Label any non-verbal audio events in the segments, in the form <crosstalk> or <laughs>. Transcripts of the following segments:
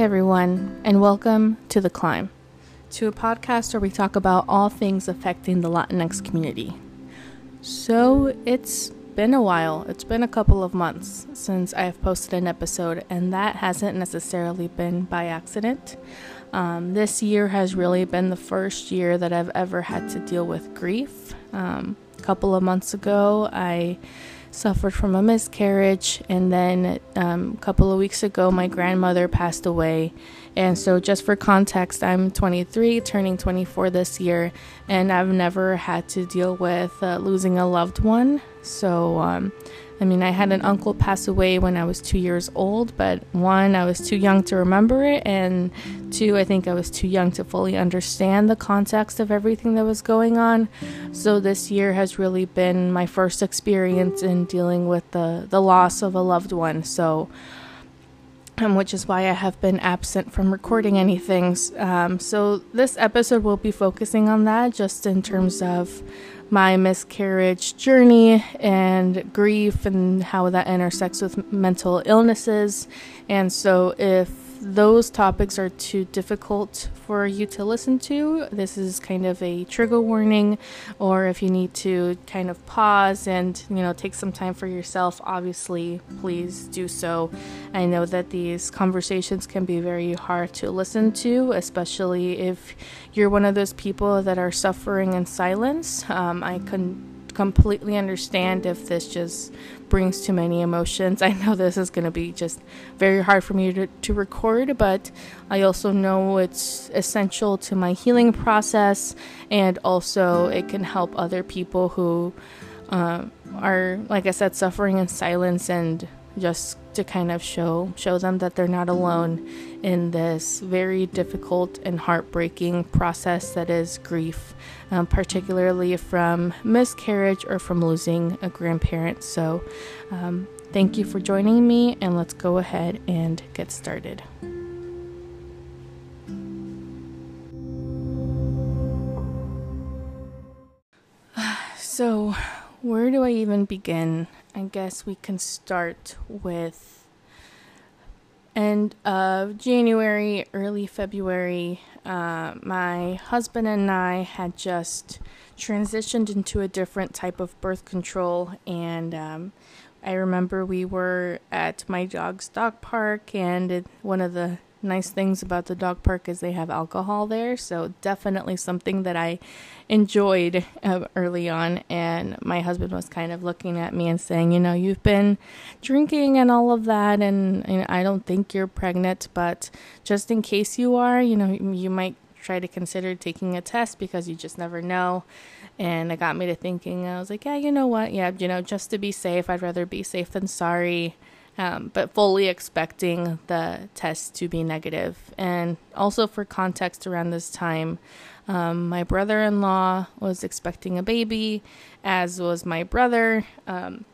Everyone, and welcome to The Climb, to a podcast where we talk about all things affecting the Latinx community. So, it's been a while, it's been a couple of months since I have posted an episode, and that hasn't necessarily been by accident. Um, this year has really been the first year that I've ever had to deal with grief. Um, a couple of months ago, I suffered from a miscarriage, and then um, a couple of weeks ago, my grandmother passed away. And so, just for context, I'm 23, turning 24 this year, and I've never had to deal with uh, losing a loved one. So, um, I mean, I had an uncle pass away when I was two years old, but one, I was too young to remember it, and two, I think I was too young to fully understand the context of everything that was going on. So this year has really been my first experience in dealing with the, the loss of a loved one. So, um, which is why I have been absent from recording anything. Um, so this episode will be focusing on that, just in terms of my miscarriage journey and grief and how that intersects with mental illnesses. And so, if those topics are too difficult for you to listen to, this is kind of a trigger warning. Or if you need to kind of pause and, you know, take some time for yourself, obviously, please do so. I know that these conversations can be very hard to listen to, especially if you're one of those people that are suffering in silence. Um, I can completely understand if this just brings too many emotions. <laughs> I know this is going to be just very hard for me to, to record, but I also know it's essential to my healing process, and also it can help other people who uh, are, like I said, suffering in silence and just to kind of show show them that they're not alone in this very difficult and heartbreaking process that is grief, um, particularly from miscarriage or from losing a grandparent. So, um, thank you for joining me, and let's go ahead and get started. <sighs> So, where do I even begin? I guess we can start with end of January, early February. Uh, my husband and I had just transitioned into a different type of birth control, and um, I remember we were at my dog's dog park, and one of the nice things about the dog park is they have alcohol there. So definitely something that I enjoyed uh, early on. And my husband was kind of looking at me and saying, you know, you've been drinking and all of that, and, and I don't think you're pregnant, but just in case you are, you know, you might try to consider taking a test because you just never know. And it got me to thinking, I was like, yeah, you know what? Yeah, you know, just to be safe, I'd rather be safe than sorry um, but fully expecting the test to be negative. And also, for context around this time, um, my brother in law was expecting a baby, as was my brother, um,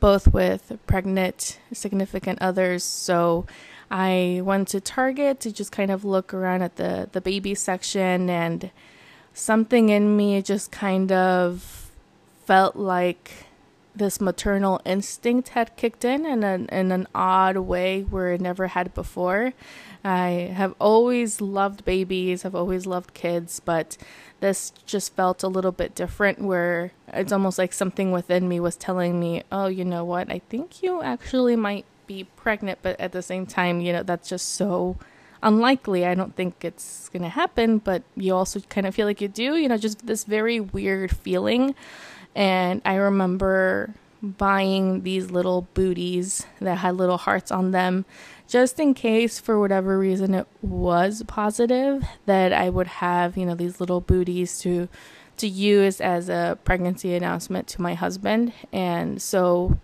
both with pregnant significant others. So I went to Target to just kind of look around at the, the baby section, and something in me just kind of felt like this maternal instinct had kicked in in an, in an odd way where it never had before. I have always loved babies, I've always loved kids, but this just felt a little bit different where it's almost like something within me was telling me, oh, you know what, I think you actually might be pregnant, but at the same time, you know, that's just so unlikely. I don't think it's going to happen, but you also kind of feel like you do, you know, just this very weird feeling. And I remember buying these little booties that had little hearts on them just in case for whatever reason it was positive that I would have, you know, these little booties to to use as a pregnancy announcement to my husband. And so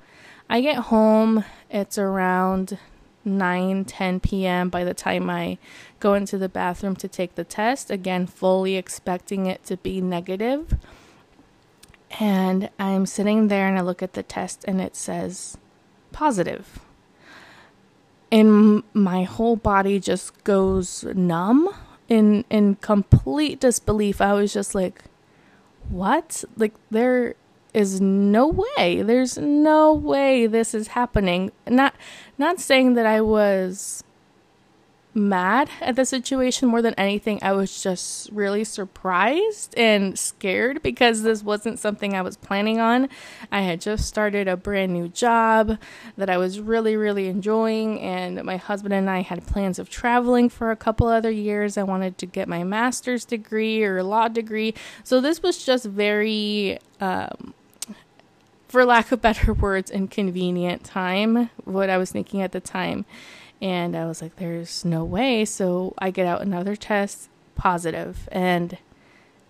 I get home, it's around 9 10 p.m. by the time I go into the bathroom to take the test, again fully expecting it to be negative. And I'm sitting there and I look at the test and it says positive. And my whole body just goes numb in in complete disbelief. I was just like, "What? Like there is no way. There's no way this is happening." Not not saying that I was mad at the situation more than anything. I was just really surprised and scared because this wasn't something I was planning on. I had just started a brand new job that I was really, really enjoying, and my husband and I had plans of traveling for a couple other years. I wanted to get my master's degree or law degree. So this was just very. Um, for lack of better <laughs> words, inconvenient time, what I was thinking at the time. And I was like, there's no way. So I get out another test, positive, and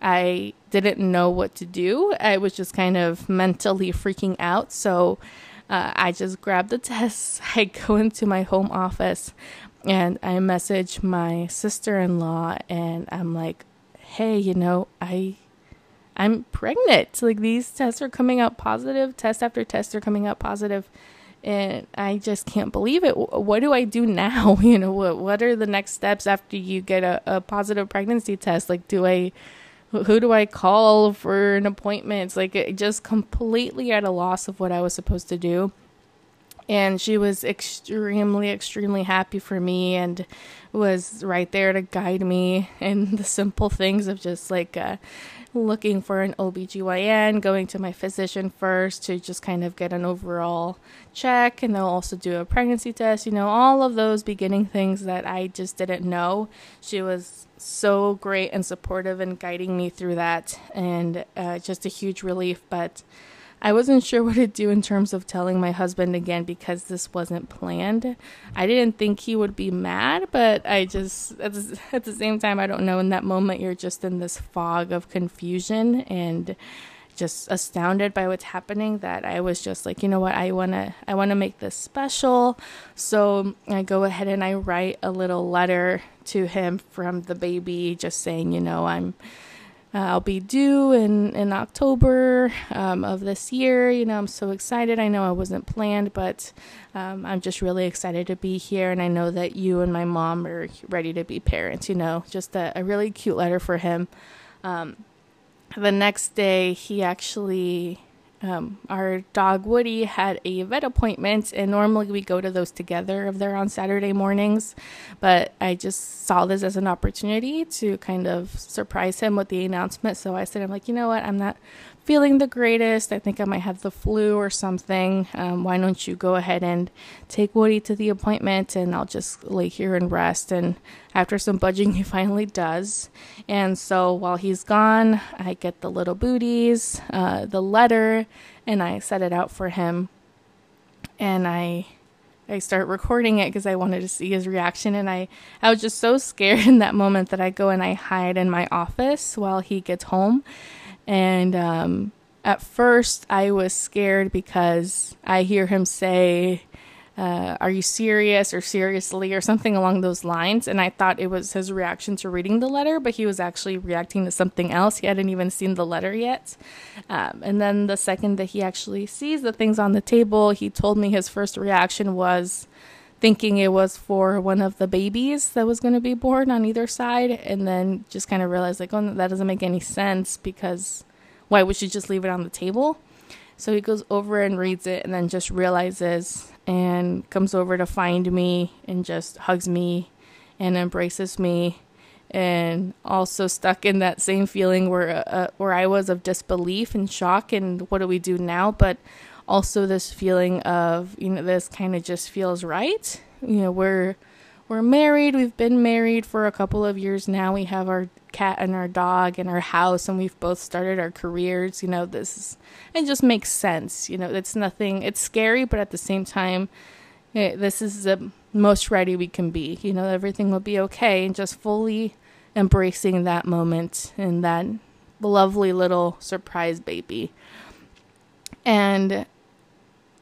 I didn't know what to do. I was just kind of mentally freaking out. So uh, I just grabbed the <laughs> test. I go into my home office and I message my sister in law and I'm like, hey, you know, I. I'm pregnant. Like these tests are coming out positive. Test after test are coming out positive and I just can't believe it. What do I do now? <laughs> You know, what what are the next steps after you get a, a positive pregnancy test? Like, do I, who do I call for an appointment? It's like just completely at a loss of what I was supposed to do. And she was extremely, extremely happy for me and was right there to guide me in <laughs> the simple things of just like, uh, looking for an OBGYN, going to my physician first to just kind of get an overall check, and they'll also do a pregnancy test, you know, all of those beginning things that I just didn't know. She was so great and supportive and guiding me through that, and uh, just a huge relief. But I wasn't sure what to do in terms of telling my husband again because this wasn't planned. I didn't think he would be mad, but I just, at the, at the same time, I don't know. In that moment, you're just in this fog of confusion and just astounded by what's happening that I was just like, you know what, I want to I want to make this special. So I go ahead and I write a little letter to him from the baby just saying, you know, I'm uh, I'll be due in in October um, of this year. You know, I'm so excited. I know I wasn't planned, but um, I'm just really excited to be here. And I know that you and my mom are ready to be parents. You know, just a, a really cute letter for him. Um, the next day, he actually um, our dog Woody had a vet appointment, and normally we go to those together if they're on Saturday mornings. But I just saw this as an opportunity to kind of surprise him with the announcement. So I said, I'm like, you know what? I'm not feeling the greatest. I think I might have the flu or something. Um, why don't you go ahead and take Woody to the appointment and I'll just lay here and rest. And after some budging, <laughs> he finally does. And so while he's gone, I get the little booties, uh, the letter, and I set it out for him. And I. I start recording it because I wanted to see his reaction, and I, I was just so scared <laughs> in that moment that I go and I hide in my office while he gets home and um, at first, I was scared because I hear him say, uh, Are you serious or seriously or something along those lines? And I thought it was his reaction to reading the letter, but he was actually reacting to something else. He hadn't even seen the letter yet. Um, and then the second that he actually sees the things on the table, he told me his first reaction was, thinking it was for one of the babies that was going to be born on either side and then just kind of realized like oh that doesn't make any sense because why would she just leave it on the table? So he goes over and reads it and then just realizes and comes over to find me and just hugs me and embraces me and also stuck in that same feeling where uh, where I was of disbelief and shock and what do we do now? But also this feeling of you know this kind of just feels right. You know we're we're married we've been married for a couple of years now. We have our cat and our dog and our house and we've both started our careers you know this is, it just makes sense. You know it's nothing it's scary but at the same time it, this is the most ready we can be. You know everything will be okay and just fully embracing that moment and that lovely little surprise baby. And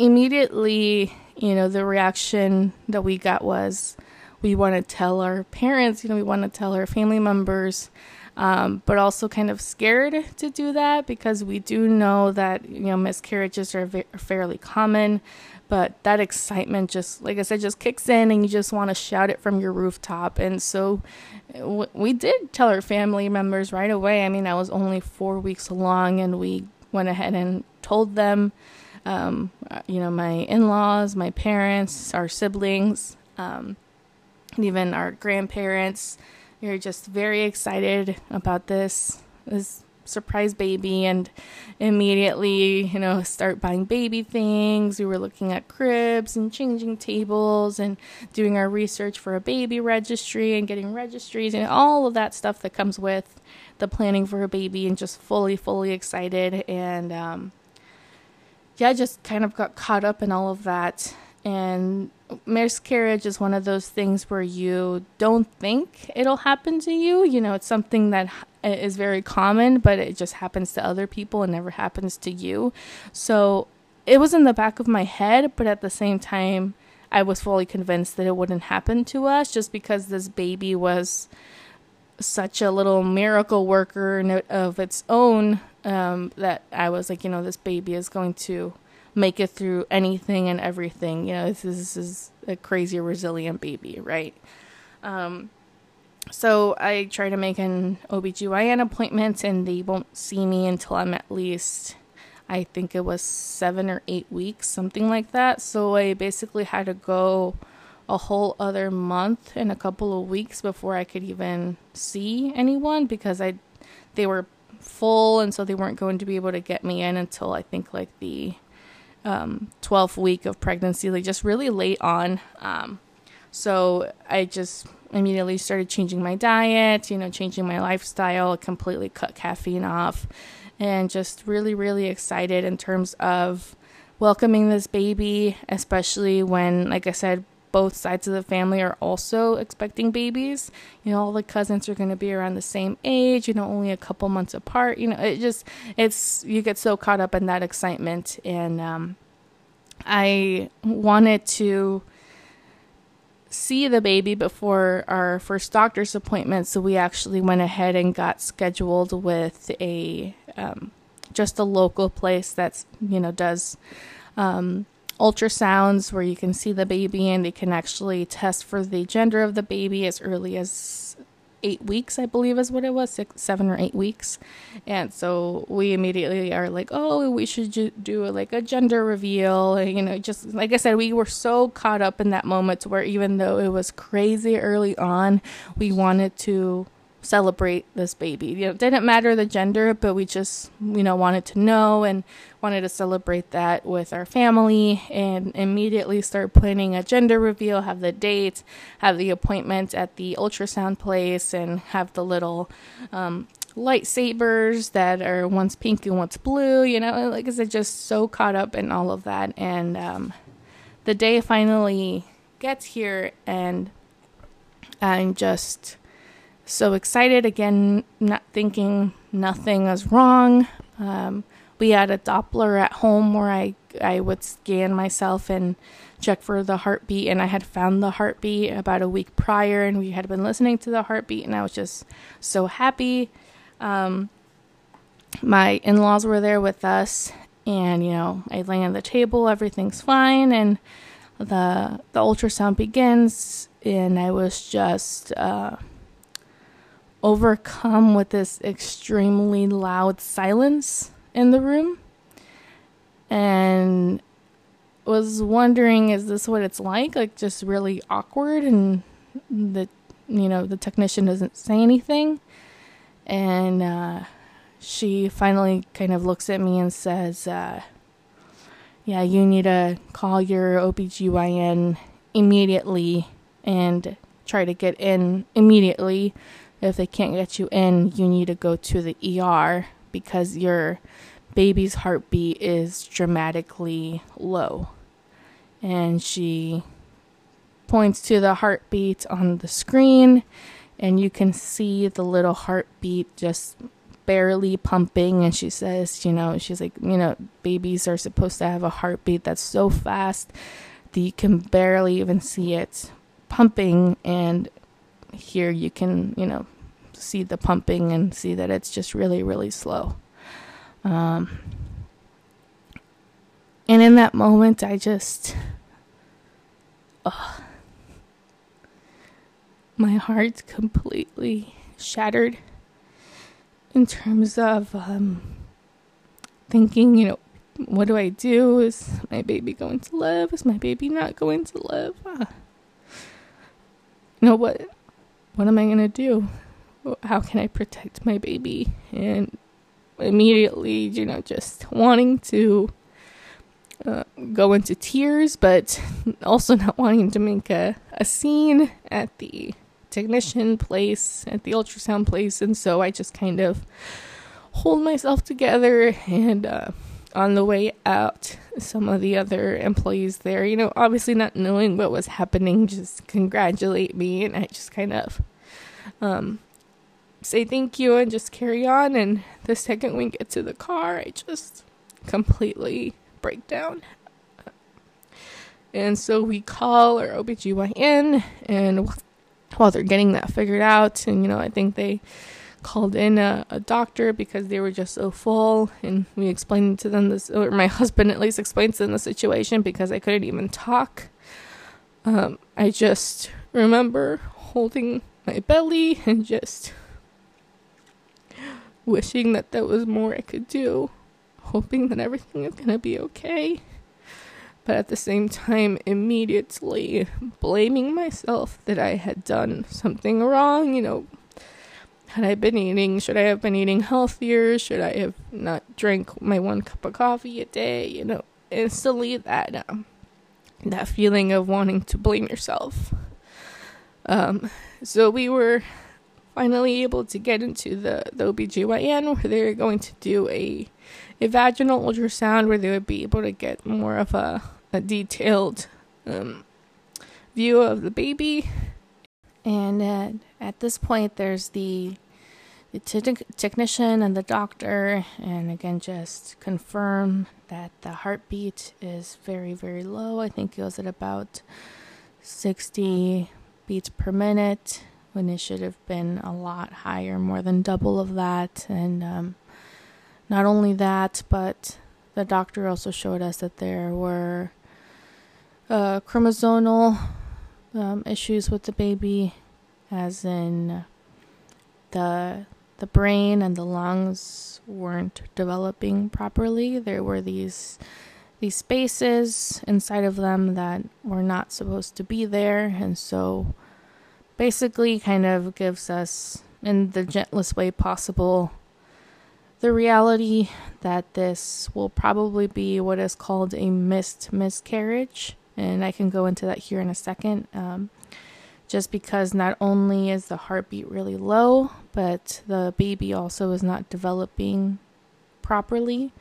immediately, you know, the reaction that we got was we want to tell our parents, you know, we want to tell our family members, um, but also kind of scared to do that because we do know that, you know, miscarriages are, fairly common. But that excitement just, like I said, just kicks in and you just want to shout it from your rooftop. And so w- we did tell our family members right away. I mean, I was only four weeks along and we went ahead and told them um, you know, my in laws, my parents, our siblings. Um, even our grandparents. You're just very excited about this this surprise baby and immediately, you know, start buying baby things. We were looking at cribs and changing tables and doing our research for a baby registry and getting registries and all of that stuff that comes with the planning for a baby and just fully, fully excited. And um, yeah, I just kind of got caught up in all of that. And miscarriage is one of those things where you don't think it'll happen to you. You know, it's something that is very common, but it just happens to other people and never happens to you. So it was in the back of my head, but at the same time, I was fully convinced that it wouldn't happen to us just because this baby was such a little miracle worker of its own um, that I was like, you know, this baby is going to make it through anything and everything. You know, this is, this is a crazy resilient baby, right? Um, so I try to make an OBGYN appointment and they won't see me until I'm at least I think it was 7 or 8 weeks, something like that. So I basically had to go a whole other month and a couple of weeks before I could even see anyone because I they were full and so they weren't going to be able to get me in until I think like the um, 12th week of pregnancy, like just really late on. Um, so I just immediately started changing my diet, you know, changing my lifestyle, completely cut caffeine off, and just really, really excited in terms of welcoming this baby, especially when, like I said, both sides of the family are also expecting babies. You know, all the cousins are going to be around the same age, you know, only a couple months apart. You know, it just, it's, you get so caught up in that excitement. And um, I wanted to see the baby before our first doctor's appointment, so we actually went ahead and got scheduled with a um, just a local place that's you know does um, ultrasounds where you can see the baby and they can actually test for the gender of the baby as early as eight weeks, I believe is what it was, six, seven or eight weeks. And so we immediately are like, oh, we should ju- do like a gender reveal. You know, just like I said, we were so caught up in that moment where even though it was crazy early on, we wanted to celebrate this baby. You know, didn't matter the gender, but we just, you know, wanted to know and wanted to celebrate that with our family and immediately start planning a gender reveal, have the date, have the appointment at the ultrasound place, and have the little um, lightsabers that are once pink and once blue. You know, like I said, just so caught up in all of that. And um, the day finally gets here, and I'm just so excited again, not thinking nothing is wrong. Um, we had a Doppler at home where I I would scan myself and check for the heartbeat, and I had found the heartbeat about a week prior, and we had been listening to the heartbeat, and I was just so happy. Um, my in-laws were there with us, and you know I lay on the table, everything's fine, and the the ultrasound begins, and I was just. Uh, overcome with this extremely loud silence in the room. And was wondering is this what it's like? Like just really awkward and the you know the technician doesn't say anything. And uh, she finally kind of looks at me and says uh, yeah you need to call your OBGYN immediately and try to get in immediately if they can't get you in, you need to go to the ER because your baby's heartbeat is dramatically low. And she points to the heartbeat on the screen, and you can see the little heartbeat just barely pumping. And she says, you know, she's like, you know, babies are supposed to have a heartbeat that's so fast that you can barely even see it pumping. And here you can, you know, see the pumping and see that it's just really, really slow. Um, and in that moment, I just, uh, my heart completely shattered in terms of um, thinking, you know, what do I do? Is my baby going to live? Is my baby not going to live? Uh, you know what what am I going to do? How can I protect my baby? And immediately, you know, just wanting to uh, go into tears, but also <laughs> not wanting to make a, a scene at the technician place, at the ultrasound place. And so I just kind of hold myself together and uh, on the way out, some of the other employees there, you know, obviously not knowing what was happening, just congratulate me, and I just kind of um, say thank you and just carry on. And the second we get to the car, I just completely break down. And so we call our OBGYN, and while they're getting that figured out, and you know, I think they called in a, a, doctor because they were just so full and we explained to them this or my <laughs> husband at least explained to them the situation because i couldn't even talk. Um, i just remember holding my belly and just wishing that there was more i could do hoping that everything is going to be okay. But at the same time immediately blaming myself that i had done something wrong you know had I been eating? Should I have been eating healthier? Should I have not drank my one cup of coffee a day? You know, instantly that um, that feeling of wanting to blame yourself. Um, so we were finally able to get into the, the OBGYN where they were going to do a, a vaginal ultrasound where they would be able to get more of a, a detailed um, view of the baby and at, at this point, there's the, the te- technician and the doctor, and again, just confirm that the heartbeat is very, very low. I think it was at about 60 beats per minute when it should have been a lot higher, more than double of that. And um, not only that, but the doctor also showed us that there were uh, chromosomal um, issues with the baby, as in the the brain and the lungs weren't developing properly. There were these these spaces inside of them that were not supposed to be there, and so basically kind of gives us in the gentlest way possible the reality that this will probably be what is called a missed miscarriage and I can go into that here in a second. Um, just because not only is the heartbeat really low, but the baby also is not developing properly.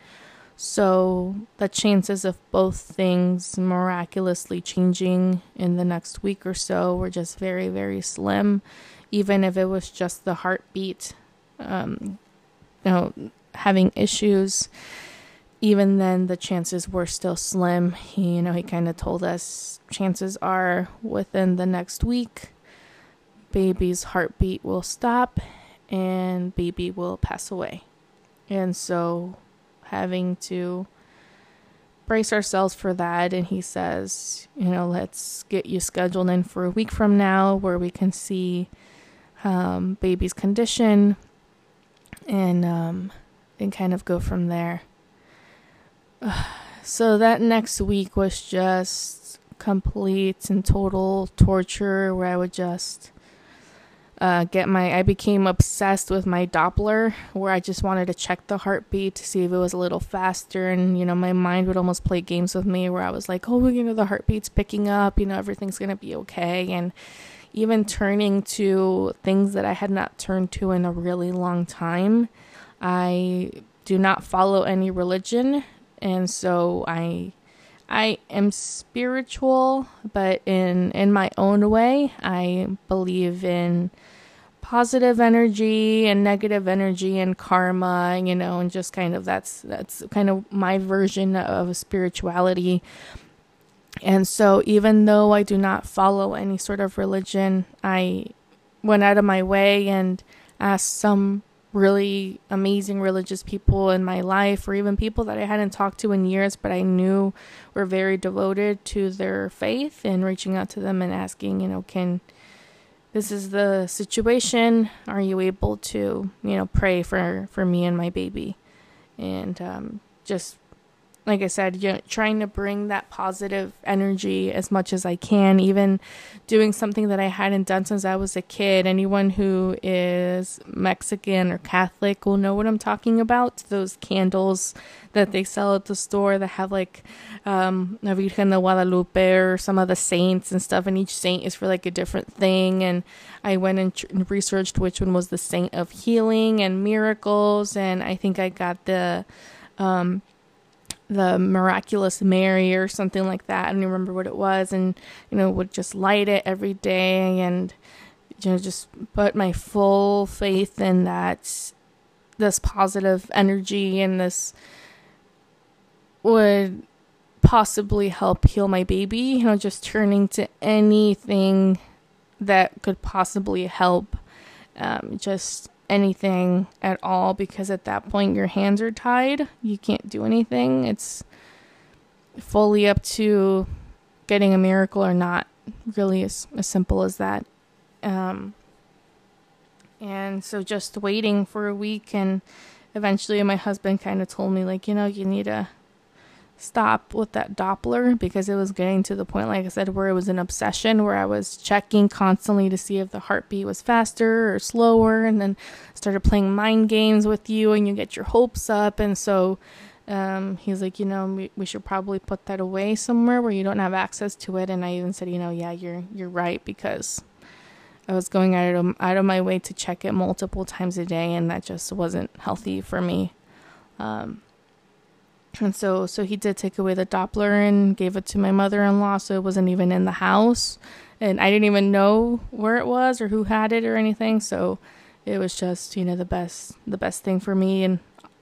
So the chances of both things miraculously changing in the next week or so were just very, very slim. Even if it was just the heartbeat, um, you know, having issues even then the chances were still slim. He, you know, he kind of told us chances are within the next week baby's heartbeat will stop and baby will pass away. And so having to brace ourselves for that and he says, you know, let's get you scheduled in for a week from now where we can see um, baby's condition and um, and kind of go from there. <sighs> so that next week was just complete and total torture where I would just uh, get my I became obsessed with my Doppler where I just wanted to check the heartbeat to see if it was a little faster and you know my mind would almost play games with me where I was like oh you know the heartbeat's picking up you know everything's going to be okay. And even turning to things that I had not turned to in a really long time I do not follow any religion and so I I am spiritual, but in in my own way, I believe in positive energy and negative energy and karma, you know, and just kind of that's that's kind of my version of spirituality. And so even though I do not follow any sort of religion, I went out of my way and asked some really amazing religious people in my life, or even people that I hadn't talked to in years, but I knew were very devoted to their faith, and reaching out to them and asking, you know, can this is the situation? Are you able to, you know, pray for for me and my baby? And um, just like I said, you know, trying to bring that positive energy as much as I can, even doing something that I hadn't done since I was a kid. Anyone who is Mexican or Catholic will know what I'm talking about. Those candles that they sell at the store that have like um, a Virgen de Guadalupe or some of the saints and stuff, and each saint is for like a different thing. And I went and, tr- and researched which one was the saint of healing and miracles, and I think I got the um, the miraculous Mary or something like that. I don't remember what it was, and you know would just light it every day and you know just put my full faith in that this positive energy and this would possibly help heal my baby. You know, just turning to anything that could possibly help. Um, just anything at all because at that point your hands are tied. You can't do anything. It's fully up to getting a miracle or not. Really, as, as simple as that. Um, and so just waiting for a week, and eventually my husband kind of told me, like, you know, you need to stop with that Doppler because it was getting to the point, like I said, where it was an obsession where I was checking constantly to see if the heartbeat was faster or slower, and then started playing mind games with you, and you get your hopes up. And so um, he's like, you know, we, we should probably put that away somewhere where you don't have access to it. And I even said, you know, yeah, you're you're right because I was going out of out of my way to check it multiple times a day, and that just wasn't healthy for me. Um, and so, so he did take away the Doppler and gave it to my mother-in-law, so it wasn't even in the house, and I didn't even know where it was or who had it or anything. So, it was just you know the best the best thing for me, and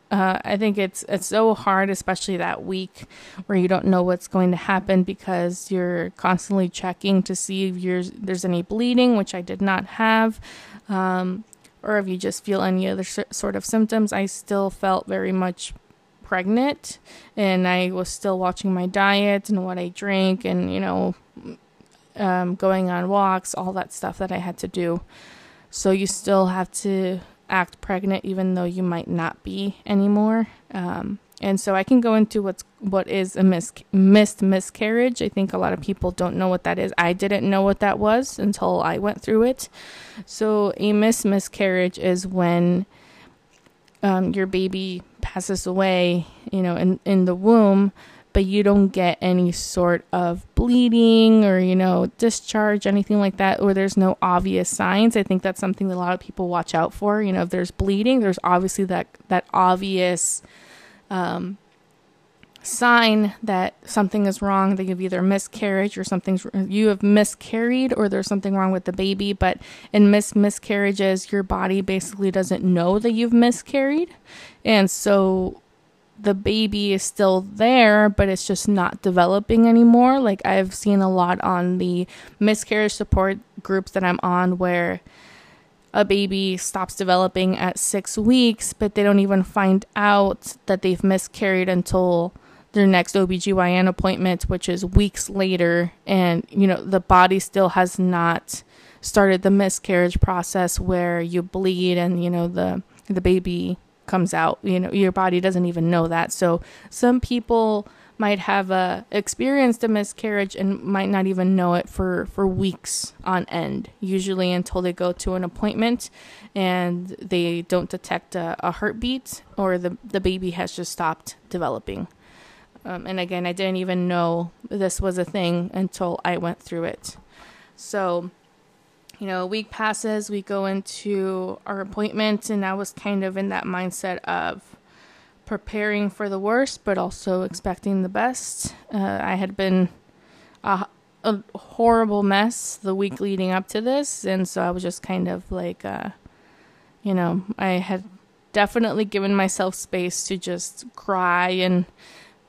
uh, I think it's it's so hard, especially that week where you don't know what's going to happen because you're constantly checking to see if there's any bleeding, which I did not have. Um, or if you just feel any other sort of symptoms, I still felt very much pregnant and I was still watching my diet and what I drink and, you know, um, going on walks, all that stuff that I had to do. So you still have to act pregnant even though you might not be anymore. Um, and so I can go into what's what is a mis- missed miscarriage. I think a lot of people don't know what that is. I didn't know what that was until I went through it. So a missed miscarriage is when um, your baby passes away, you know, in, in the womb, but you don't get any sort of bleeding or, you know, discharge, anything like that, or there's no obvious signs. I think that's something that a lot of people watch out for. You know, if there's bleeding, there's obviously that, that obvious um, sign that something is wrong that you've either miscarriage or something's you have miscarried or there's something wrong with the baby but in mis- miscarriages your body basically doesn't know that you've miscarried. And so the baby is still there but it's just not developing anymore. Like i've seen a lot on the miscarriage support groups that i'm on where a baby stops developing at six weeks, but they don't even find out that they've miscarried until their next OBGYN appointment, which is weeks later, and you know, the body still has not started the miscarriage process where you bleed and you know the the baby comes out. You know, your body doesn't even know that. So some people might have uh, experienced a miscarriage and might not even know it for, for weeks on end, usually until they go to an appointment and they don't detect a, a heartbeat or the, the baby has just stopped developing. Um, and again, I didn't even know this was a thing until I went through it. So, you know, a week passes, we go into our appointment, and I was kind of in that mindset of preparing for the worst, but also expecting the best. Uh, I had been a, a, horrible mess the week leading up to this, and so I was just kind of like, uh, you know, I had definitely given myself space to just cry and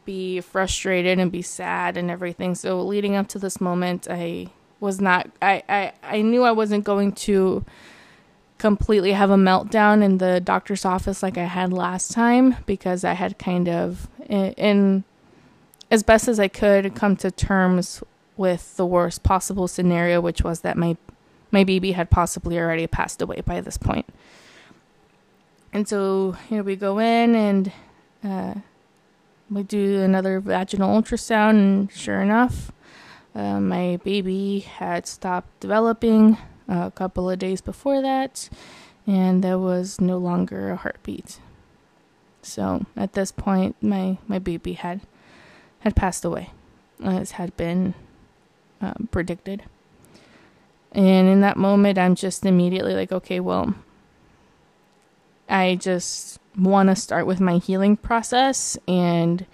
be frustrated and be sad and everything. So leading up to this moment, I was not I, I, I knew I wasn't going to completely have a meltdown in the doctor's office like I had last time because I had kind of in, in as best as I could come to terms with the worst possible scenario which was that my my baby had possibly already passed away by this point. And so, you know, we go in and uh, we do another vaginal ultrasound, and sure enough, uh, my baby had stopped developing a couple of days before that, and there was no longer a heartbeat. So at this point, my my baby had had passed away, as had been uh, predicted. And in that moment, I'm just immediately like, okay, well, I just want to start with my healing process. And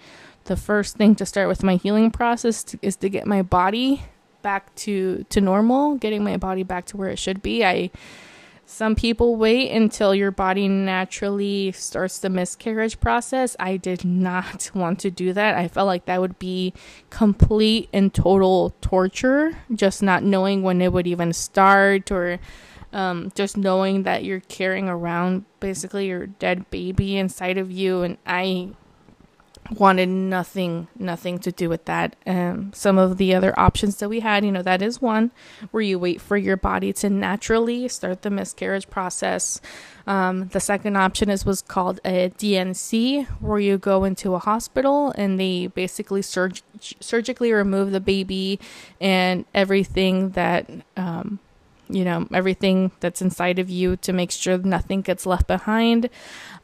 the first thing to start with my healing process to, is to get my body back to, to normal, getting my body back to where it should be. I some people wait until your body naturally starts the miscarriage process. I did not <laughs> want to do that. I felt like that would be complete and total torture, just not knowing when it would even start or um, just knowing that you're carrying around basically your dead baby inside of you. And I wanted nothing nothing to do with that um, some of the other options that we had you know that is one where you wait for your body to naturally start the miscarriage process um, the second option is was called a dnc where you go into a hospital and they basically surg- surgically remove the baby and everything that um, you know everything that's inside of you to make sure nothing gets left behind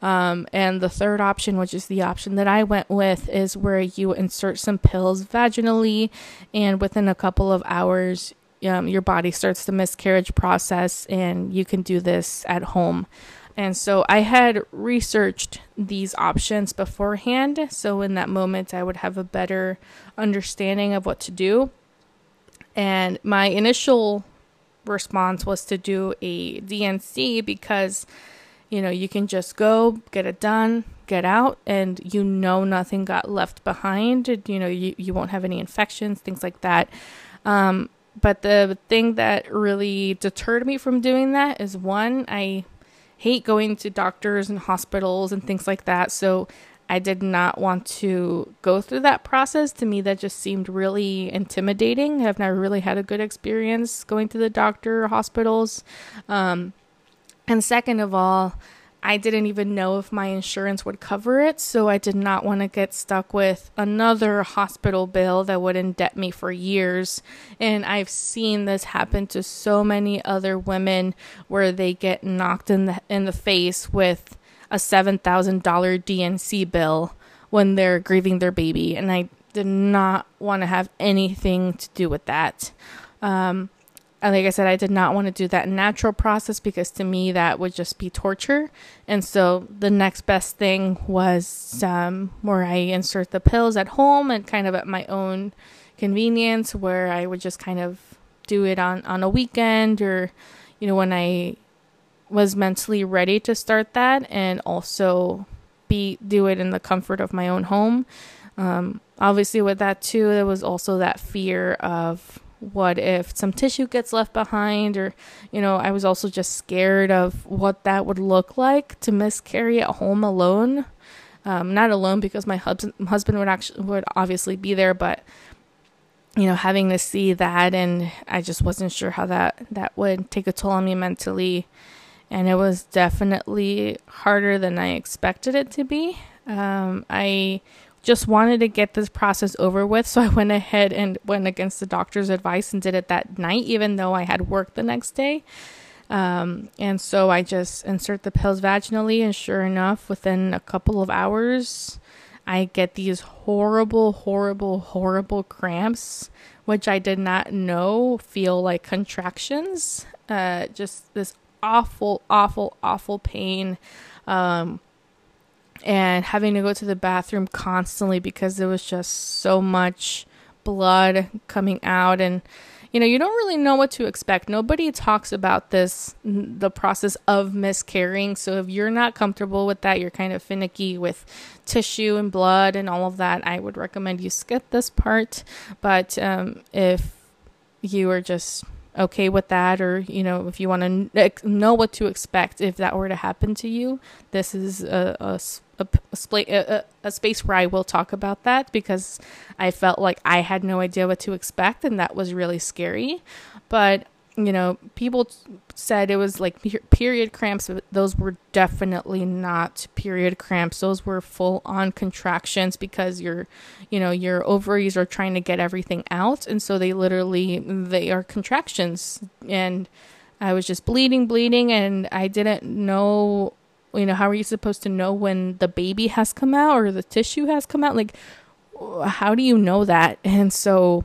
um, and the third option which is the option that i went with is where you insert some pills vaginally and within a couple of hours um, your body starts the miscarriage process and you can do this at home and so I had researched these options beforehand. So in that moment, I would have a better understanding of what to do. And my initial response was to do a DNC because you know you can just go get it done get out and you know nothing got left behind. You know you, you won't have any infections things like that. Um, but the thing that really deterred me from doing that is one i hate going to doctors and hospitals and things like that. So I did not want to go through that process. To me, that just seemed really intimidating. I've never really had a good experience going to the doctor or hospitals. Um, and second of all, I didn't even know if my insurance would cover it, so I did not want to get stuck with another hospital bill that would indebt me for years. And I've seen this happen to so many other women where they get knocked in the in the face with a $7,000 DNC bill when they're grieving their baby. And I did not want to have anything to do with that. Um, like I said, I did not want to do that natural process because to me that would just be torture. And so the next best thing was um, where I insert the pills at home and kind of at my own convenience, where I would just kind of do it on on a weekend or, you know, when I was mentally ready to start that and also be do it in the comfort of my own home. Um, obviously, with that too, there was also that fear of what if some tissue gets left behind, or you know, I was also just scared of what that would look like to miscarry at home alone. Um, not alone because my husband husband would actually would obviously be there, but you know, having to see that, and I just wasn't sure how that that would take a toll on me mentally and it was definitely harder than I expected it to be. Um, I just wanted to get this process over with, so I went ahead and went against the doctor's advice and did it that night, even though I had work the next day. Um, and so I just insert the pills vaginally, and sure enough, within a couple of hours, I get these horrible, horrible, horrible cramps, which I did not know feel like contractions. Uh, just this awful, awful, awful pain. Um, and having to go to the bathroom constantly because there was just so much blood coming out. And you know you don't really know what to expect. Nobody talks about this the process of miscarrying. So if you're not comfortable with that you're kind of finicky with tissue and blood and all of that i would recommend you skip this part. But um, if you are just okay with that or you know if you want to know what to expect if that were to happen to you this is a, a, a, a, a space where i will talk about that because i felt like i had no idea what to expect and that was really scary. But you know, people said it was like period cramps, but those were definitely not period cramps. Those were full on contractions because your, you know, your ovaries are trying to get everything out, and so they literally they are contractions. And I was just bleeding, bleeding, and I didn't know, you know, how are you supposed to know when the baby has come out or the tissue has come out? Like, how do you know that? And so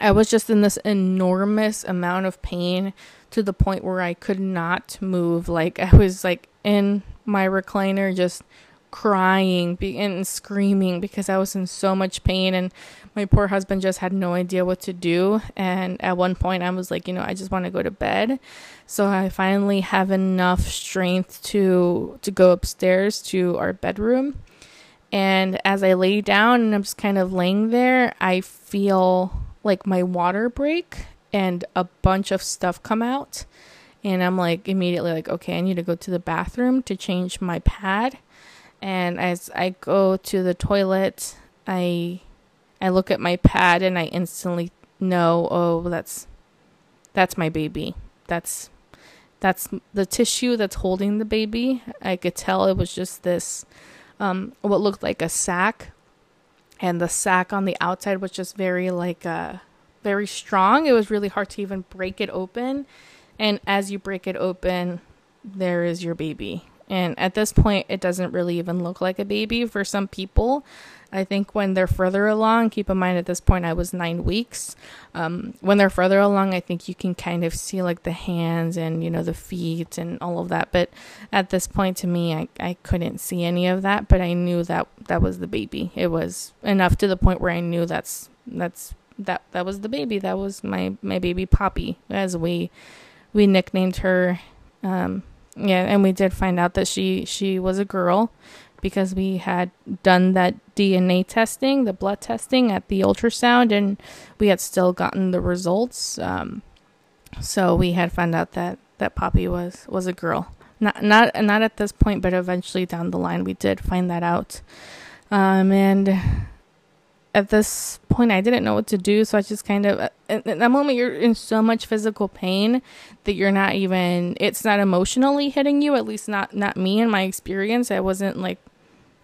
I was just in this enormous amount of pain to the point where I could not move. Like I was like in my recliner just crying and screaming because I was in so much pain and my poor husband just had no idea what to do and at one point I was like, you know, I just want to go to bed. So I finally have enough strength to to go upstairs to our bedroom. And as I lay down and I'm just kind of laying there, I feel like my water break and a bunch of stuff come out. And I'm like immediately like okay I need to go to the bathroom to change my pad. And as I go to the toilet I I look at my pad and I instantly know oh that's that's my baby. That's that's the tissue that's holding the baby. I could tell it was just this um what looked like a sac and the sac on the outside was just very like uh very strong. It was really hard to even break it open. And as you break it open, there is your baby. And at this point, it doesn't really even look like a baby for some people. I think when they're further along, keep in mind at this point I was nine weeks. Um, when they're further along, I think you can kind of see like the hands and you know the feet and all of that. But at this point, to me, I I couldn't see any of that. But I knew that that was the baby. It was enough to the point where I knew that's that's that that was the baby. That was my my baby Poppy, as we we nicknamed her. Um, yeah, and we did find out that she she was a girl because we had done that DNA testing, the blood testing at the ultrasound, and we had still gotten the results. Um, so we had found out that that Poppy was was a girl. Not not not at this point, but eventually down the line, we did find that out. Um, and at this point I didn't know what to do, so I just kind of at, that moment you're in so much physical pain that you're not even it's not emotionally hitting you, at least not not me in my experience. I wasn't like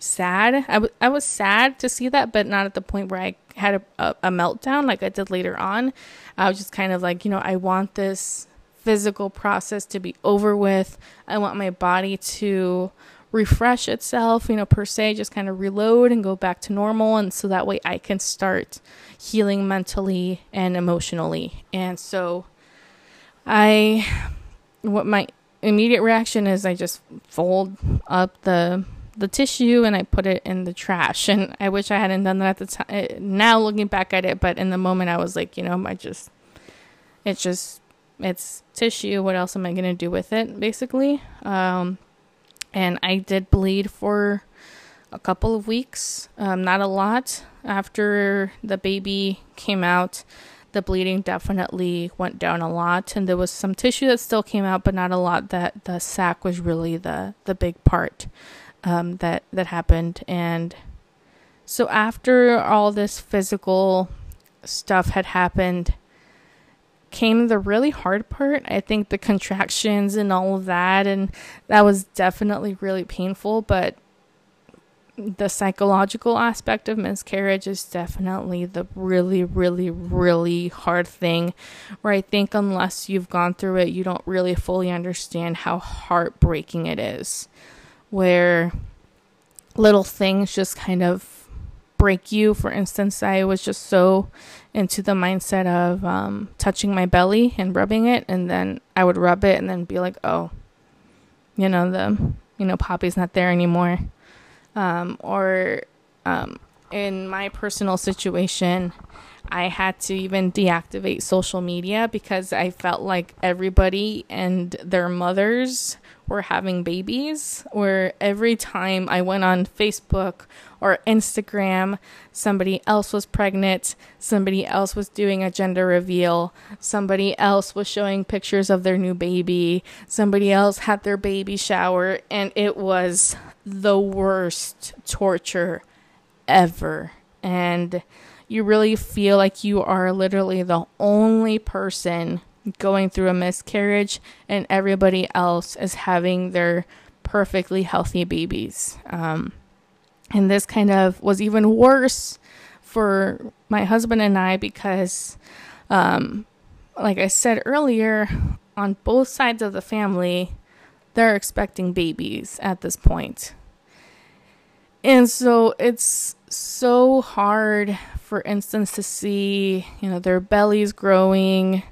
sad. I, w- I was sad to see that, but not at the point where I had a, a, a meltdown like I did later on. I was just kind of like, you know, I want this physical process to be over with. I want my body to refresh itself, you know, per se, just kind of reload and go back to normal. And so that way I can start healing mentally and emotionally. And so I, what my immediate reaction is I just fold up the the tissue and I put it in the trash. <laughs> And I wish I hadn't done that at the time. Eh, now looking back at it, but in the moment I was like, you know, I just, it's just, it's tissue. What else am I going to do with it, basically? Um, and I did bleed for a couple of weeks, um, not a lot. After the baby came out, the bleeding definitely went down a lot, and there was some tissue that still came out, but not a lot. That the sac was really the the big part um, that that happened, and so after all this physical stuff had happened, came the really hard part. I think the contractions and all of that, and that was definitely really painful. But the psychological aspect of miscarriage is definitely the really, really, really hard thing. Where I think unless you've gone through it, you don't really fully understand how heartbreaking it is. Where little things just kind of break you. For instance, I was just so into the mindset of um, touching my belly and rubbing it, and then I would rub it and then be like, oh, you know, the, you know, Poppy's not there anymore. Um, or um, in my personal situation, I had to even deactivate social media because I felt like everybody and their mothers were having babies. Where every time I went on Facebook or Instagram, somebody else was pregnant, somebody else was doing a gender reveal, somebody else was showing pictures of their new baby, somebody else had their baby shower, and it was the worst torture ever. And you really feel like you are literally the only person going through a miscarriage and everybody else is having their perfectly healthy babies. Um, and this kind of was even worse for my husband and I because, um, like I said earlier, on both sides of the family, they're expecting babies at this point. And so it's so hard, for instance, to see, you know, their bellies growing,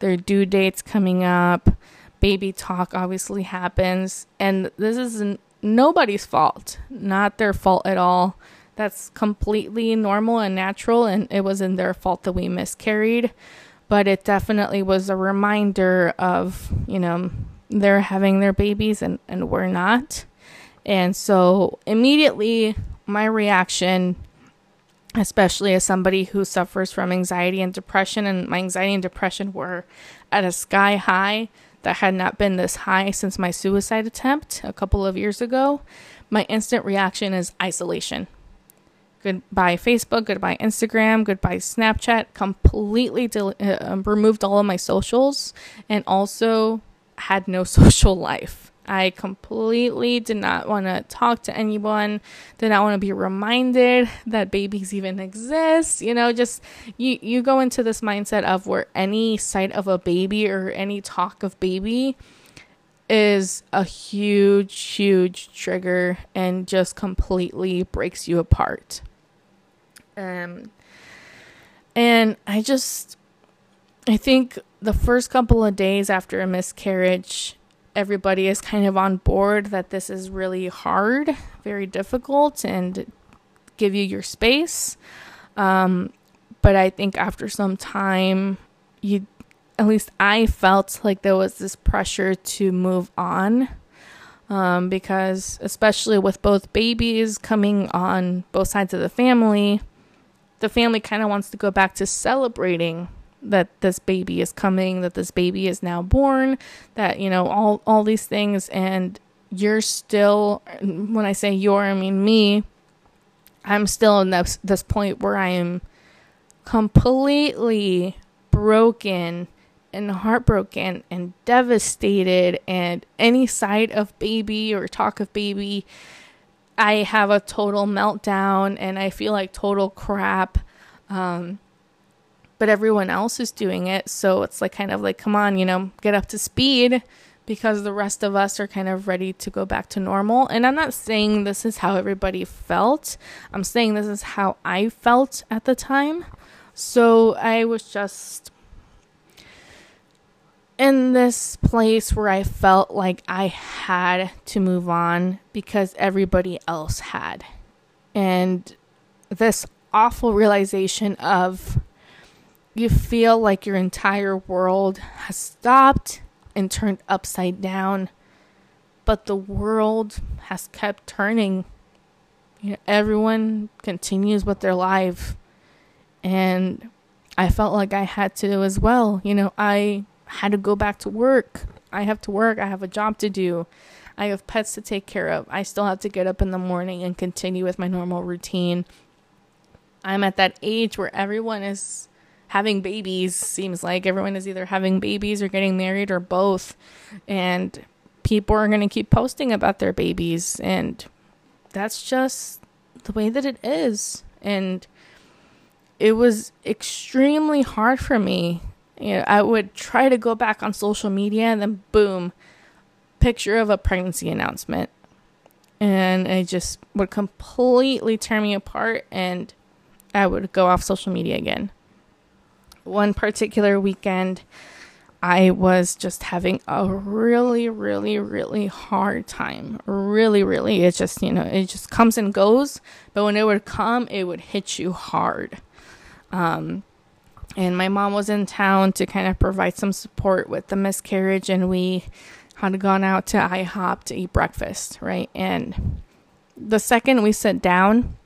their due dates coming up, baby talk obviously happens. And this is nobody's fault, not their fault at all. That's completely normal and natural, and it wasn't their fault that we miscarried. But it definitely was a reminder of, you know, they're having their babies and, and we're not. And so immediately, my reaction, especially as somebody who suffers from anxiety and depression, and my anxiety and depression were at a sky high that had not been this high since my suicide attempt a couple of years ago, my instant reaction is isolation. Goodbye Facebook, goodbye Instagram, goodbye Snapchat. Completely del- uh, removed all of my socials and also had no <laughs> social life. I completely did not want to talk to anyone, did not want to be reminded that babies even exist. You know, just you you go into this mindset of where any sight of a baby or any talk of baby is a huge huge trigger and just completely breaks you apart. Um and I just I think the first couple of days after a miscarriage everybody is kind of on board that this is really hard, very difficult, and give you your space. Um, but I think after some time, you, at least I felt like there was this pressure to move on. Um, because especially with both babies coming on both sides of the family, the family kind of wants to go back to celebrating that this baby is coming, that this baby is now born, that you know all all these things. And you're still when I say you're I mean me I'm still in this this point where I am completely broken and heartbroken and devastated. And any sight of baby or talk of baby I have a total meltdown and I feel like total crap. Um but everyone else is doing it. So it's like kind of like, come on, you know, get up to speed because the rest of us are kind of ready to go back to normal. And I'm not saying this is how everybody felt, I'm saying this is how I felt at the time. So I was just in this place where I felt like I had to move on because everybody else had. And this awful realization of you feel like your entire world has stopped and turned upside down, but the world has kept turning. You know, everyone continues with their life, and I felt like I had to as well. You know, I had to go back to work. I have to work. I have a job to do. I have pets to take care of. I still have to get up in the morning and continue with my normal routine. I'm at that age where everyone is having babies seems like everyone is either having babies or getting married or both. And people are going to keep posting about their babies and that's just the way that it is. And it was extremely hard for me. You know, i would try to go back on social media and then boom picture of a pregnancy announcement. And it just would completely tear me apart and i would go off social media again one particular weekend, I was just having a really, really, really hard time. Really, really. It just, you know, it just comes and goes. But when it would come, it would hit you hard. Um, and my mom was in town to kind of provide some support with the miscarriage, and we had gone out to IHOP to eat breakfast, right? And the second we sat down,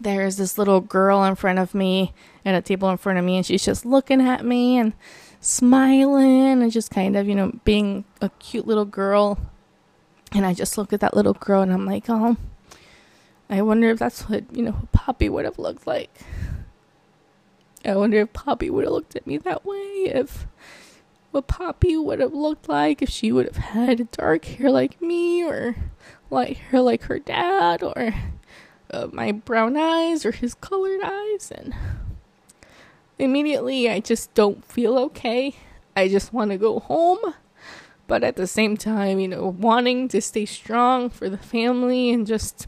there's this little girl in front of me at a table in front of me, and she's just looking at me and smiling and just kind of, you know, being a cute little girl. And I just look at that little girl and I'm like, oh, I wonder if that's what, you know, Poppy would have looked like. I wonder if Poppy would have looked at me that way if what Poppy would have looked like if she would have had dark hair like me or light hair like her dad or uh, my brown eyes or his colored eyes and immediately I just don't feel okay. I just want to go home. But at the same time, you know, wanting to stay strong for the family and just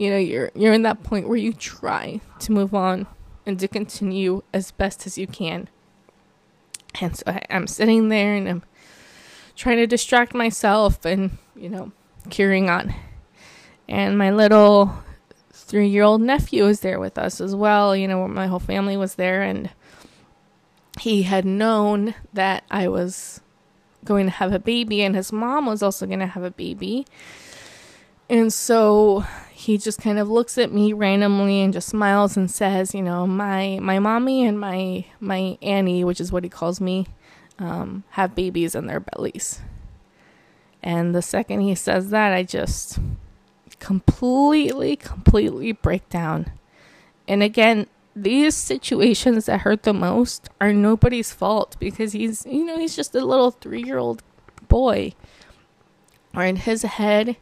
you know, you're you're in that point where you try to move on and to continue as best as you can. And so I, I'm sitting there and I'm trying to distract myself and, you know, carrying on. And my little three year old nephew was there with us as well. You know, my whole family was there, and he had known that I was going to have a baby, and his mom was also going to have a baby. And so he just kind of looks at me randomly and just smiles and says, you know, my my mommy and my my Annie, which is what he calls me, um, have babies in their bellies. And the second he says that, I just completely, completely break down. And again, these situations that hurt the most are nobody's fault because he's, you know, he's just a little three year old boy. Or in his head,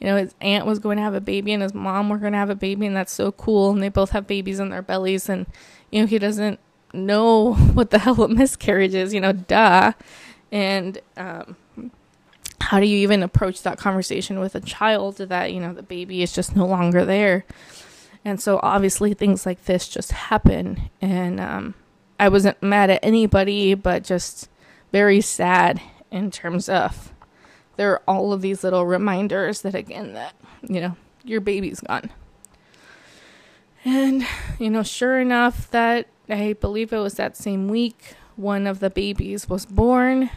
you know, his aunt was going to have a baby and his mom were going to have a baby, and that's so cool. And they both have babies in their bellies, and, you know, he doesn't know <laughs> what the hell a miscarriage is, you know, duh. And, um, how do you even approach that conversation with a child that, you know, the baby is just no longer there? And so obviously things like this just happen. And, um, I wasn't mad at anybody, but just very sad in terms of there are all of these little reminders that again that you know your baby's gone and you know sure enough that i believe it was that same week one of the babies was born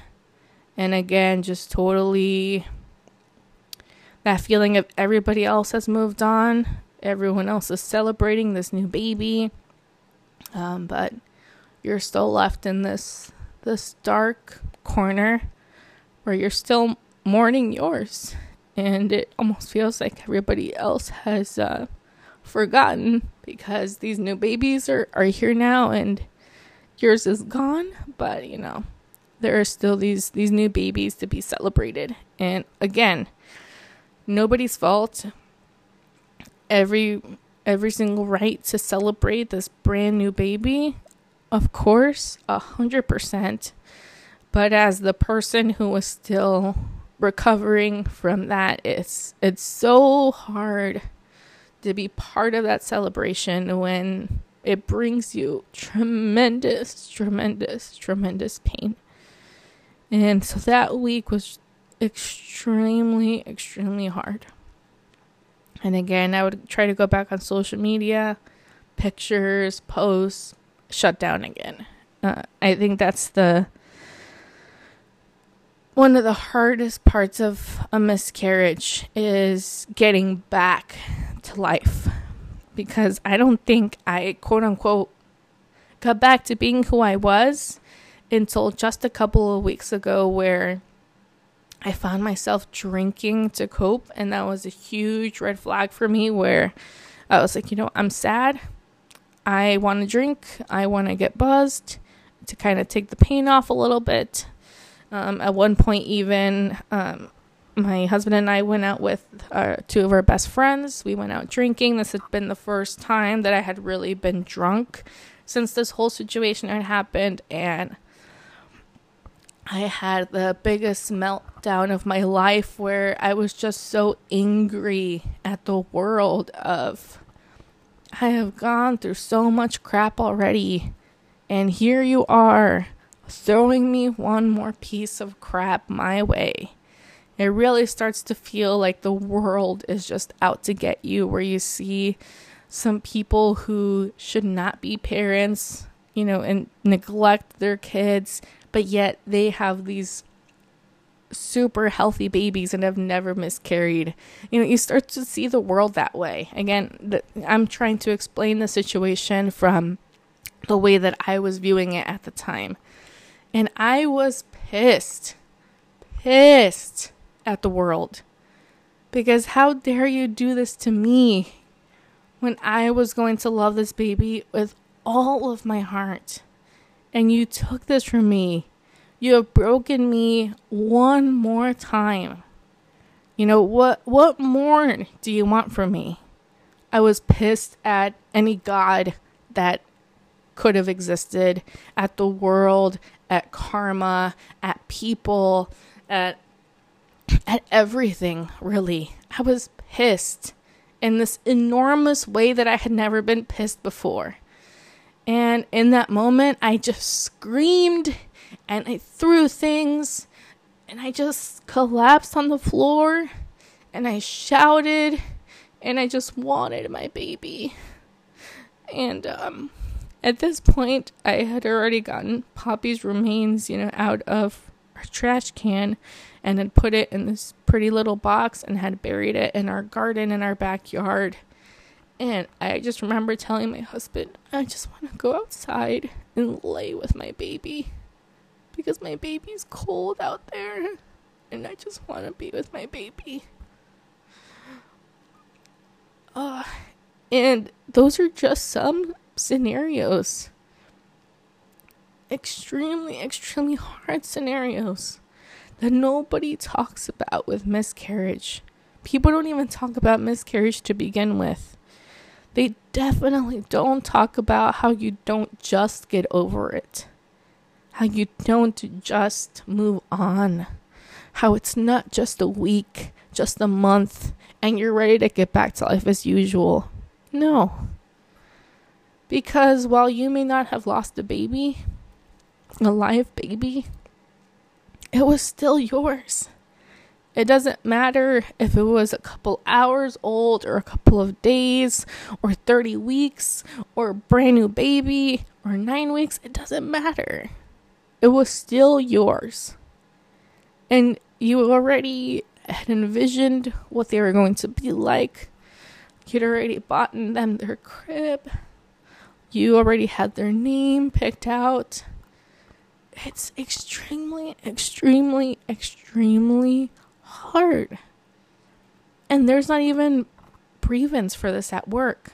and again just totally that feeling of everybody else has moved on everyone else is celebrating this new baby um, but you're still left in this this dark corner where you're still mourning yours. And it almost feels like everybody else has uh, forgotten because these new babies are, are here now and yours is gone. But, you know, there are still these, these new babies to be celebrated. And again, nobody's fault. Every every single right to celebrate this brand new baby, of course, a hundred percent. But as the person who was still recovering from that it's it's so hard to be part of that celebration when it brings you tremendous tremendous tremendous pain and so that week was extremely extremely hard. And again i would try to go back on social media pictures posts shut down again. Uh, i think that's the one of the hardest parts of a miscarriage is getting back to life. Because I don't think I quote unquote got back to being who I was until just a couple of weeks ago where I found myself drinking to cope and that was a huge red flag for me where I was like, you know, I'm sad. I want to drink. I want to get buzzed to kind of take the pain off a little bit. Um, at one point, even um, my husband and I went out with uh, two of our best friends. We went out drinking. This had been the first time that I had really been drunk since this whole situation had happened. And I had the biggest meltdown of my life where I was just so angry at the world of I have gone through so much crap already and here you are throwing me one more piece of crap my way. It really starts to feel like the world is just out to get you, where you see some people who should not be parents, you know, and neglect their kids, but yet they have these super healthy babies and have never miscarried. You know, you start to see the world that way. Again, the, I'm trying to explain the situation from the way that I was viewing it at the time. And I was pissed, pissed at the world. Because how dare you do this to me when I was going to love this baby with all of my heart? And you took this from me You have broken me one more time. You know, what what more do you want from me? I was pissed at any god that could have existed, at the world, at karma, at people, at at everything, really. I was pissed in this enormous way that I had never been pissed before. And in that moment, I just screamed and I threw things and I just collapsed on the floor and I shouted and I just wanted my baby. And um, at this point, I had already gotten Poppy's remains, you know, out of our trash can and had put it in this pretty little box and had buried it in our garden in our backyard. And I just remember telling my husband, I just want to go outside and lay with my baby because my baby's cold out there and I just want to be with my baby. Uh, and those are just some scenarios. Extremely, extremely hard scenarios that nobody talks about with miscarriage. People don't even talk about miscarriage to begin with. They definitely don't talk about how you don't just get over it how you don't just move on, how it's not just a week, just a month, and you're ready to get back to life as usual. No. Because while you may not have lost a baby, a live baby, it was still yours. It doesn't matter if it was a couple hours old or a couple of days or 30 weeks or a brand new baby or nine weeks. It doesn't matter it was still yours. And you already had envisioned what they were going to be like. You'd already bought them their crib. You already had their name picked out. It's extremely, extremely, extremely hard. And there's not even grievance for this at work.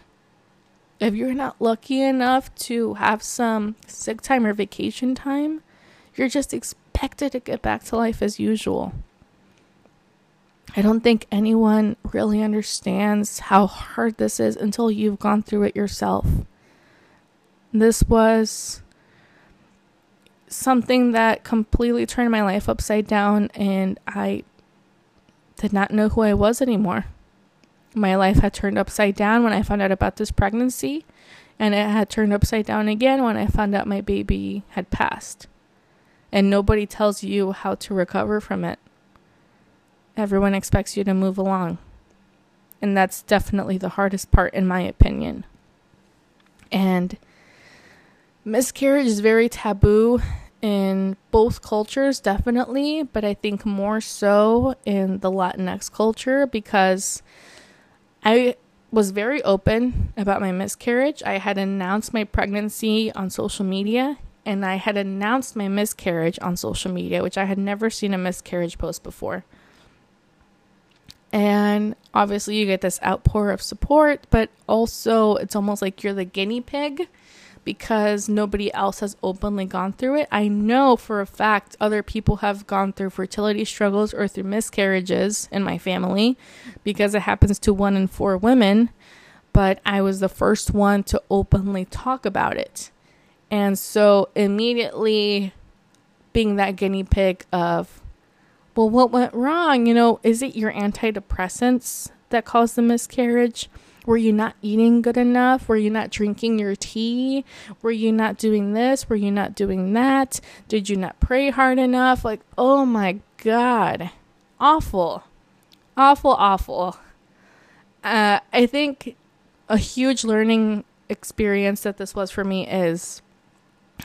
If you're not lucky enough to have some sick time or vacation time, you're just expected to get back to life as usual. I don't think anyone really understands how hard this is until you've gone through it yourself. This was something that completely turned my life upside down, and I did not know who I was anymore. My life had turned upside down when I found out about this pregnancy, and it had turned upside down again when I found out my baby had passed and nobody tells you how to recover from it. Everyone expects you to move along. And that's definitely the hardest part, in my opinion. And miscarriage is very taboo in both cultures, definitely, but I think more so in the Latinx culture because I was very open about my miscarriage. I had announced my pregnancy on social media and I had announced my miscarriage on social media, which I had never seen a miscarriage post before. And obviously, you get this outpour of support, but also it's almost like you're the guinea pig because nobody else has openly gone through it. I know for a fact other people have gone through fertility struggles or through miscarriages in my family because it happens to one in four women, but I was the first one to openly talk about it. And so immediately being that guinea pig of, well, what went wrong? You know, is it your antidepressants that caused the miscarriage? Were you not eating good enough? Were you not drinking your tea? Were you not doing this? Were you not doing that? Did you not pray hard enough? Like, oh my God. Awful. Awful, awful. Uh, I think a huge learning experience that this was for me is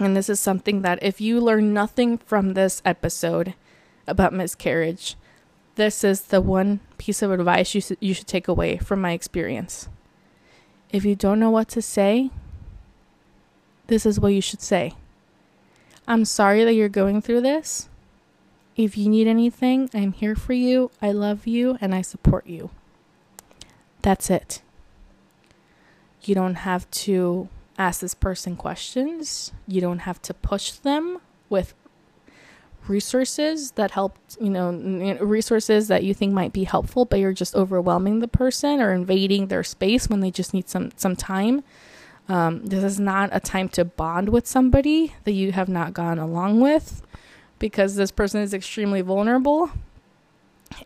and this is something that if you learn nothing from this episode about miscarriage, this is the one piece of advice you, you should take away from my experience. If you don't know what to say, this is what you should say. I'm sorry that you're going through this. If you need anything, I'm here for you. I love you and I support you. That's it. You don't have to ask this person questions. You don't have to push them with resources that helped, you know, resources that you think might be helpful, but you're just overwhelming the person or invading their space when they just need some some time. Um, this is not a time to bond with somebody that you have not gone along with because this person is extremely vulnerable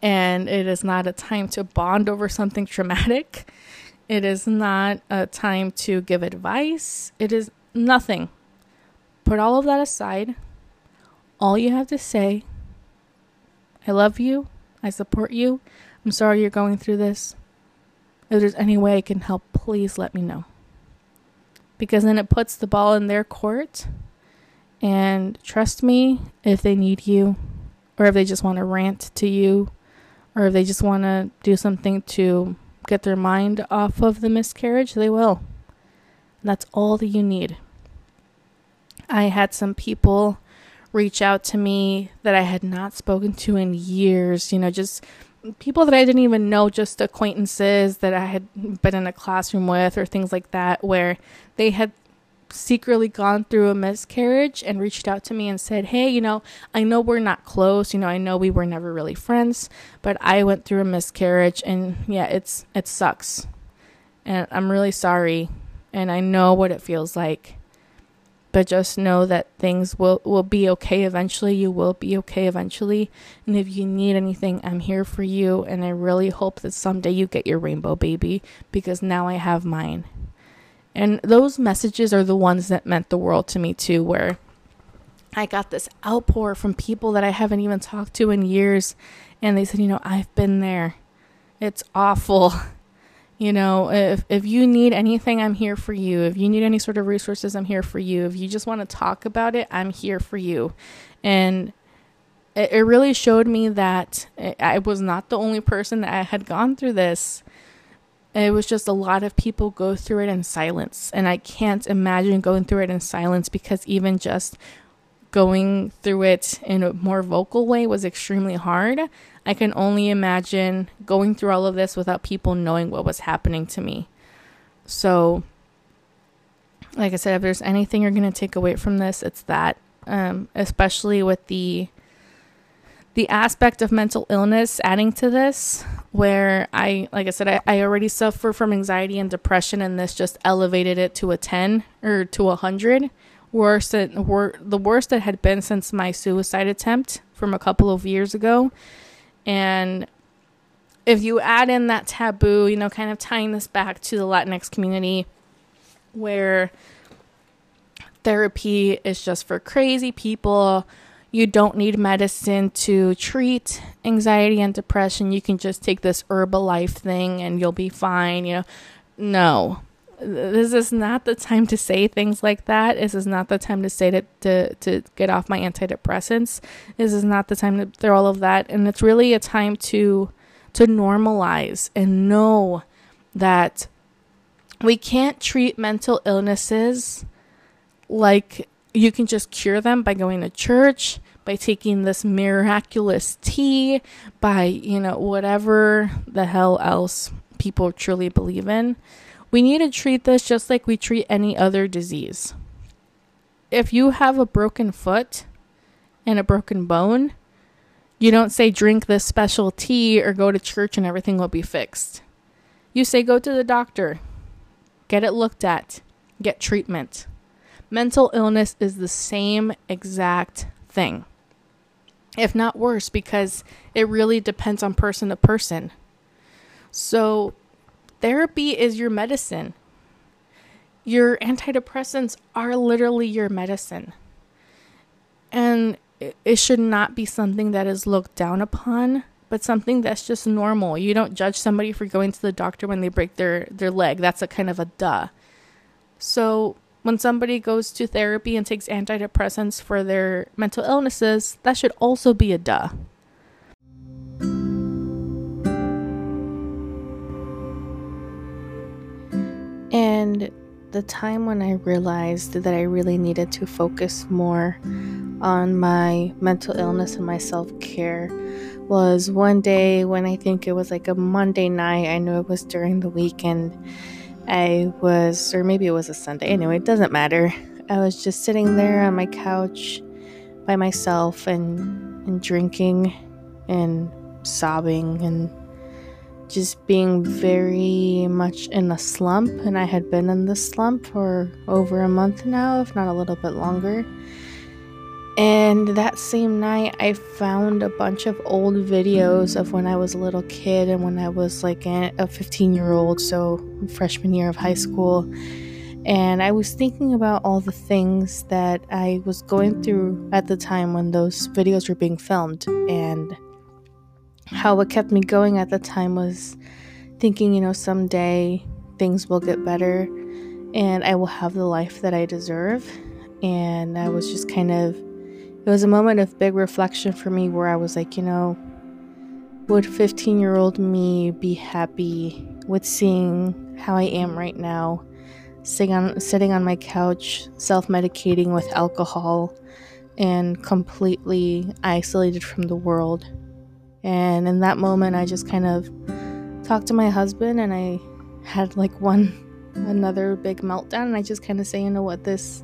and it is not a time to bond over something <laughs> traumatic. It is not a time to give advice. It is nothing. Put all of that aside. All you have to say, I love you. I support you. I'm sorry you're going through this. If there's any way I can help, please let me know because then it puts the ball in their court. And trust me, if they need you, or if they just want to rant to you, or if they just want to do something to get their mind off of the miscarriage, they will. That's all that you need. I had some people reach out to me that I had not spoken to in years, you know, just people that I didn't even know, just acquaintances that I had been in a classroom with, or things like that, where they had secretly gone through a miscarriage and reached out to me and said, Hey, you know, I know we're not close, you know, I know we were never really friends, but I went through a miscarriage and yeah, it's it sucks. And I'm really sorry and I know what it feels like but just know that things will will be okay eventually. You will be okay eventually. And if you need anything i'm here for you. And i really hope that someday you get your rainbow baby because now i have mine. And those messages are the ones that meant the world to me too where i got this outpour from people that i haven't even talked to in years. And they said you know i've been there. It's awful <laughs> You know, if if you need anything, I'm here for you. If you need any sort of resources, I'm here for you. If you just want to talk about it, I'm here for you. And it, it really showed me that I was not the only person that had gone through this. It was just a lot of people go through it in silence. And I can't imagine going through it in silence because even just going through it in a more vocal way was extremely hard. I can only imagine going through all of this without people knowing what was happening to me. So, like I said, if there's anything you're going to take away from this, it's that, um, especially with the the aspect of mental illness adding to this, where I, like I said, I, I already suffer from anxiety and depression, and this just elevated it to a 10 or to a 100. Worse than, wor- the worst it had been since my suicide attempt from a couple of years ago. And if you add in that taboo, you know, kind of tying this back to the Latinx community where therapy is just for crazy people. You don't need medicine to treat anxiety and depression. You can just take this Herbalife thing and you'll be fine. You know, no, this is not the time to say things like that. This is not the time to say to, to, to get off my antidepressants. This is not the time to throw all of that. And it's really a time to to normalize and know that we can't treat mental illnesses like you can just cure them by going to church, by taking this miraculous tea, by, you know, whatever the hell else people truly believe in. We need to treat this just like we treat any other disease. If you have a broken foot and a broken bone, you don't say drink this special tea or go to church and everything will be fixed. You say go to the doctor, get it looked at, get treatment. Mental illness is the same exact thing, if not worse, because it really depends on person to person. So Therapy is your medicine. Your antidepressants are literally your medicine. And it should not be something that is looked down upon, but something that's just normal. You don't judge somebody for going to the doctor when they break their, their leg. That's a kind of a duh. So when somebody goes to therapy and takes antidepressants for their mental illnesses, that should also be a duh. And the time when I realized that I really needed to focus more on my mental illness and my self care was one day when I think it was like a Monday night. I know it was during the weekend. I was, or maybe it was a Sunday. Anyway, it doesn't matter. I was just sitting there on my couch by myself and, and drinking and sobbing and just being very much in a slump. And I had been in this slump for over a month now, if not a little bit longer. And that same night, I found a bunch of old videos of when I was a little kid and when I was like a 15 year old, so freshman year of high school. And I was thinking about all the things that I was going through at the time when those videos were being filmed. And how what kept me going at the time was thinking, you know, someday things will get better and I will have the life that I deserve. And I was just kind of it was a moment of big reflection for me where I was like, you know, would 15 year old me be happy with seeing how I am right now, sitting on, sitting on my couch, self medicating with alcohol, and completely isolated from the world? And in that moment, I just kind of talked to my husband and I had like one another big meltdown and I just kind of say, you know what, this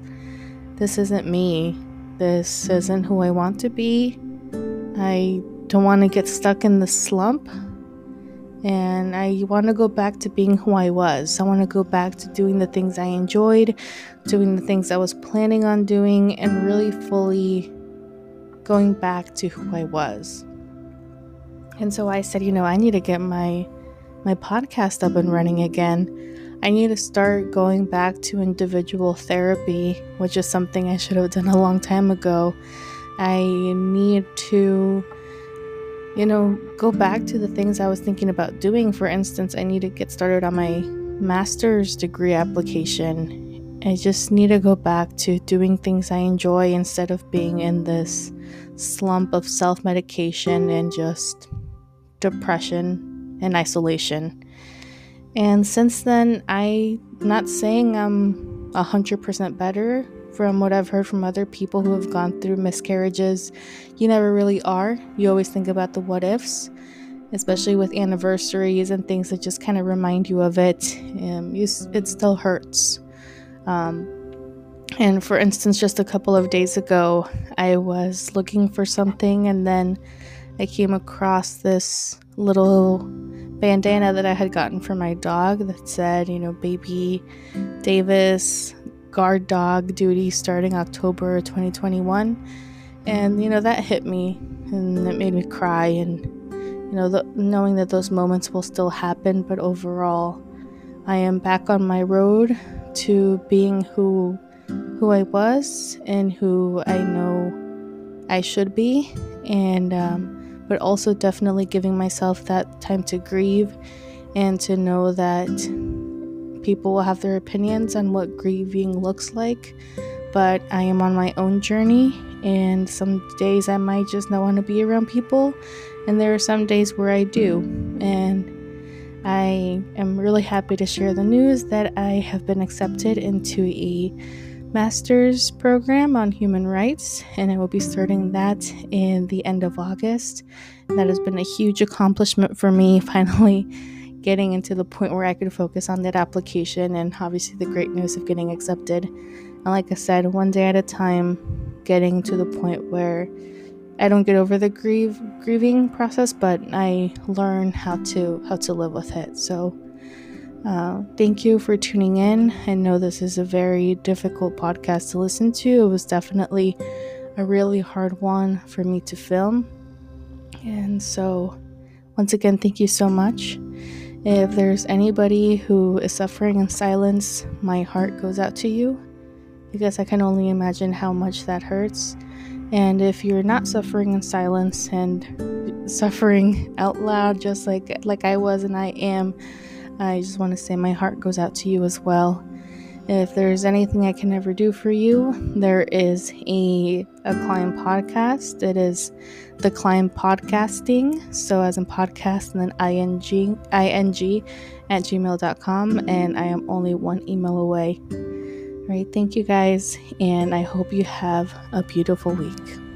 this isn't me this isn't who I want to be. I don't want to get stuck in the slump. And I want to go back to being who I was. I want to go back to doing the things I enjoyed, doing the things I was planning on doing, and really fully going back to who I was. And so I said, you know, I need to get my my podcast up and running again. I need to start going back to individual therapy, which is something I should have done a long time ago. I need to, you know, go back to the things I was thinking about doing. For instance, I need to get started on my master's degree application. I just need to go back to doing things I enjoy instead of being in this slump of self medication and just depression and isolation. And since then, I'm not saying I'm 100% better from what I've heard from other people who have gone through miscarriages. You never really are. You always think about the what ifs, especially with anniversaries and things that just kind of remind you of it. Um, you, it still hurts. Um, and for instance, just a couple of days ago, I was looking for something and then I came across this little bandana that I had gotten for my dog that said, you know, baby Davis guard dog duty starting October 2021. And, you know, that hit me and it made me cry. And, you know, knowing that those moments will still happen, but overall, I am back on my road to being who who I was and who I know I should be. And, um, but also definitely giving myself that time to grieve and to know that people will have their opinions on what grieving looks like. But I am on my own journey, and some days I might just not want to be around people, and there are some days where I do. And I am really happy to share the news that I have been accepted into a master's program on human rights, and I will be starting that in the end of August. That has been a huge accomplishment for me, <laughs> finally getting into the point where I could focus on that application, and obviously the great news of getting accepted. And like I said, one day at a time, getting to the point where I don't get over the grieve grieving process, but I learn how to how to live with it. So uh, thank you for tuning in. I know this is a very difficult podcast to listen to. It was definitely a really hard one for me to film. And so, once again, thank you so much. If there's anybody who is suffering in silence, my heart goes out to you because I can only imagine how much that hurts. And if you're not suffering in silence and suffering out loud, just like like I was and I am, I just want to say my heart goes out to you as well. If there's anything I can ever do for you, there is a, a Climb podcast. It is the Climb Podcasting. So, as in podcast and then ing, ing at gmail.com. And I am only one email away. All right. Thank you guys. And I hope you have a beautiful week.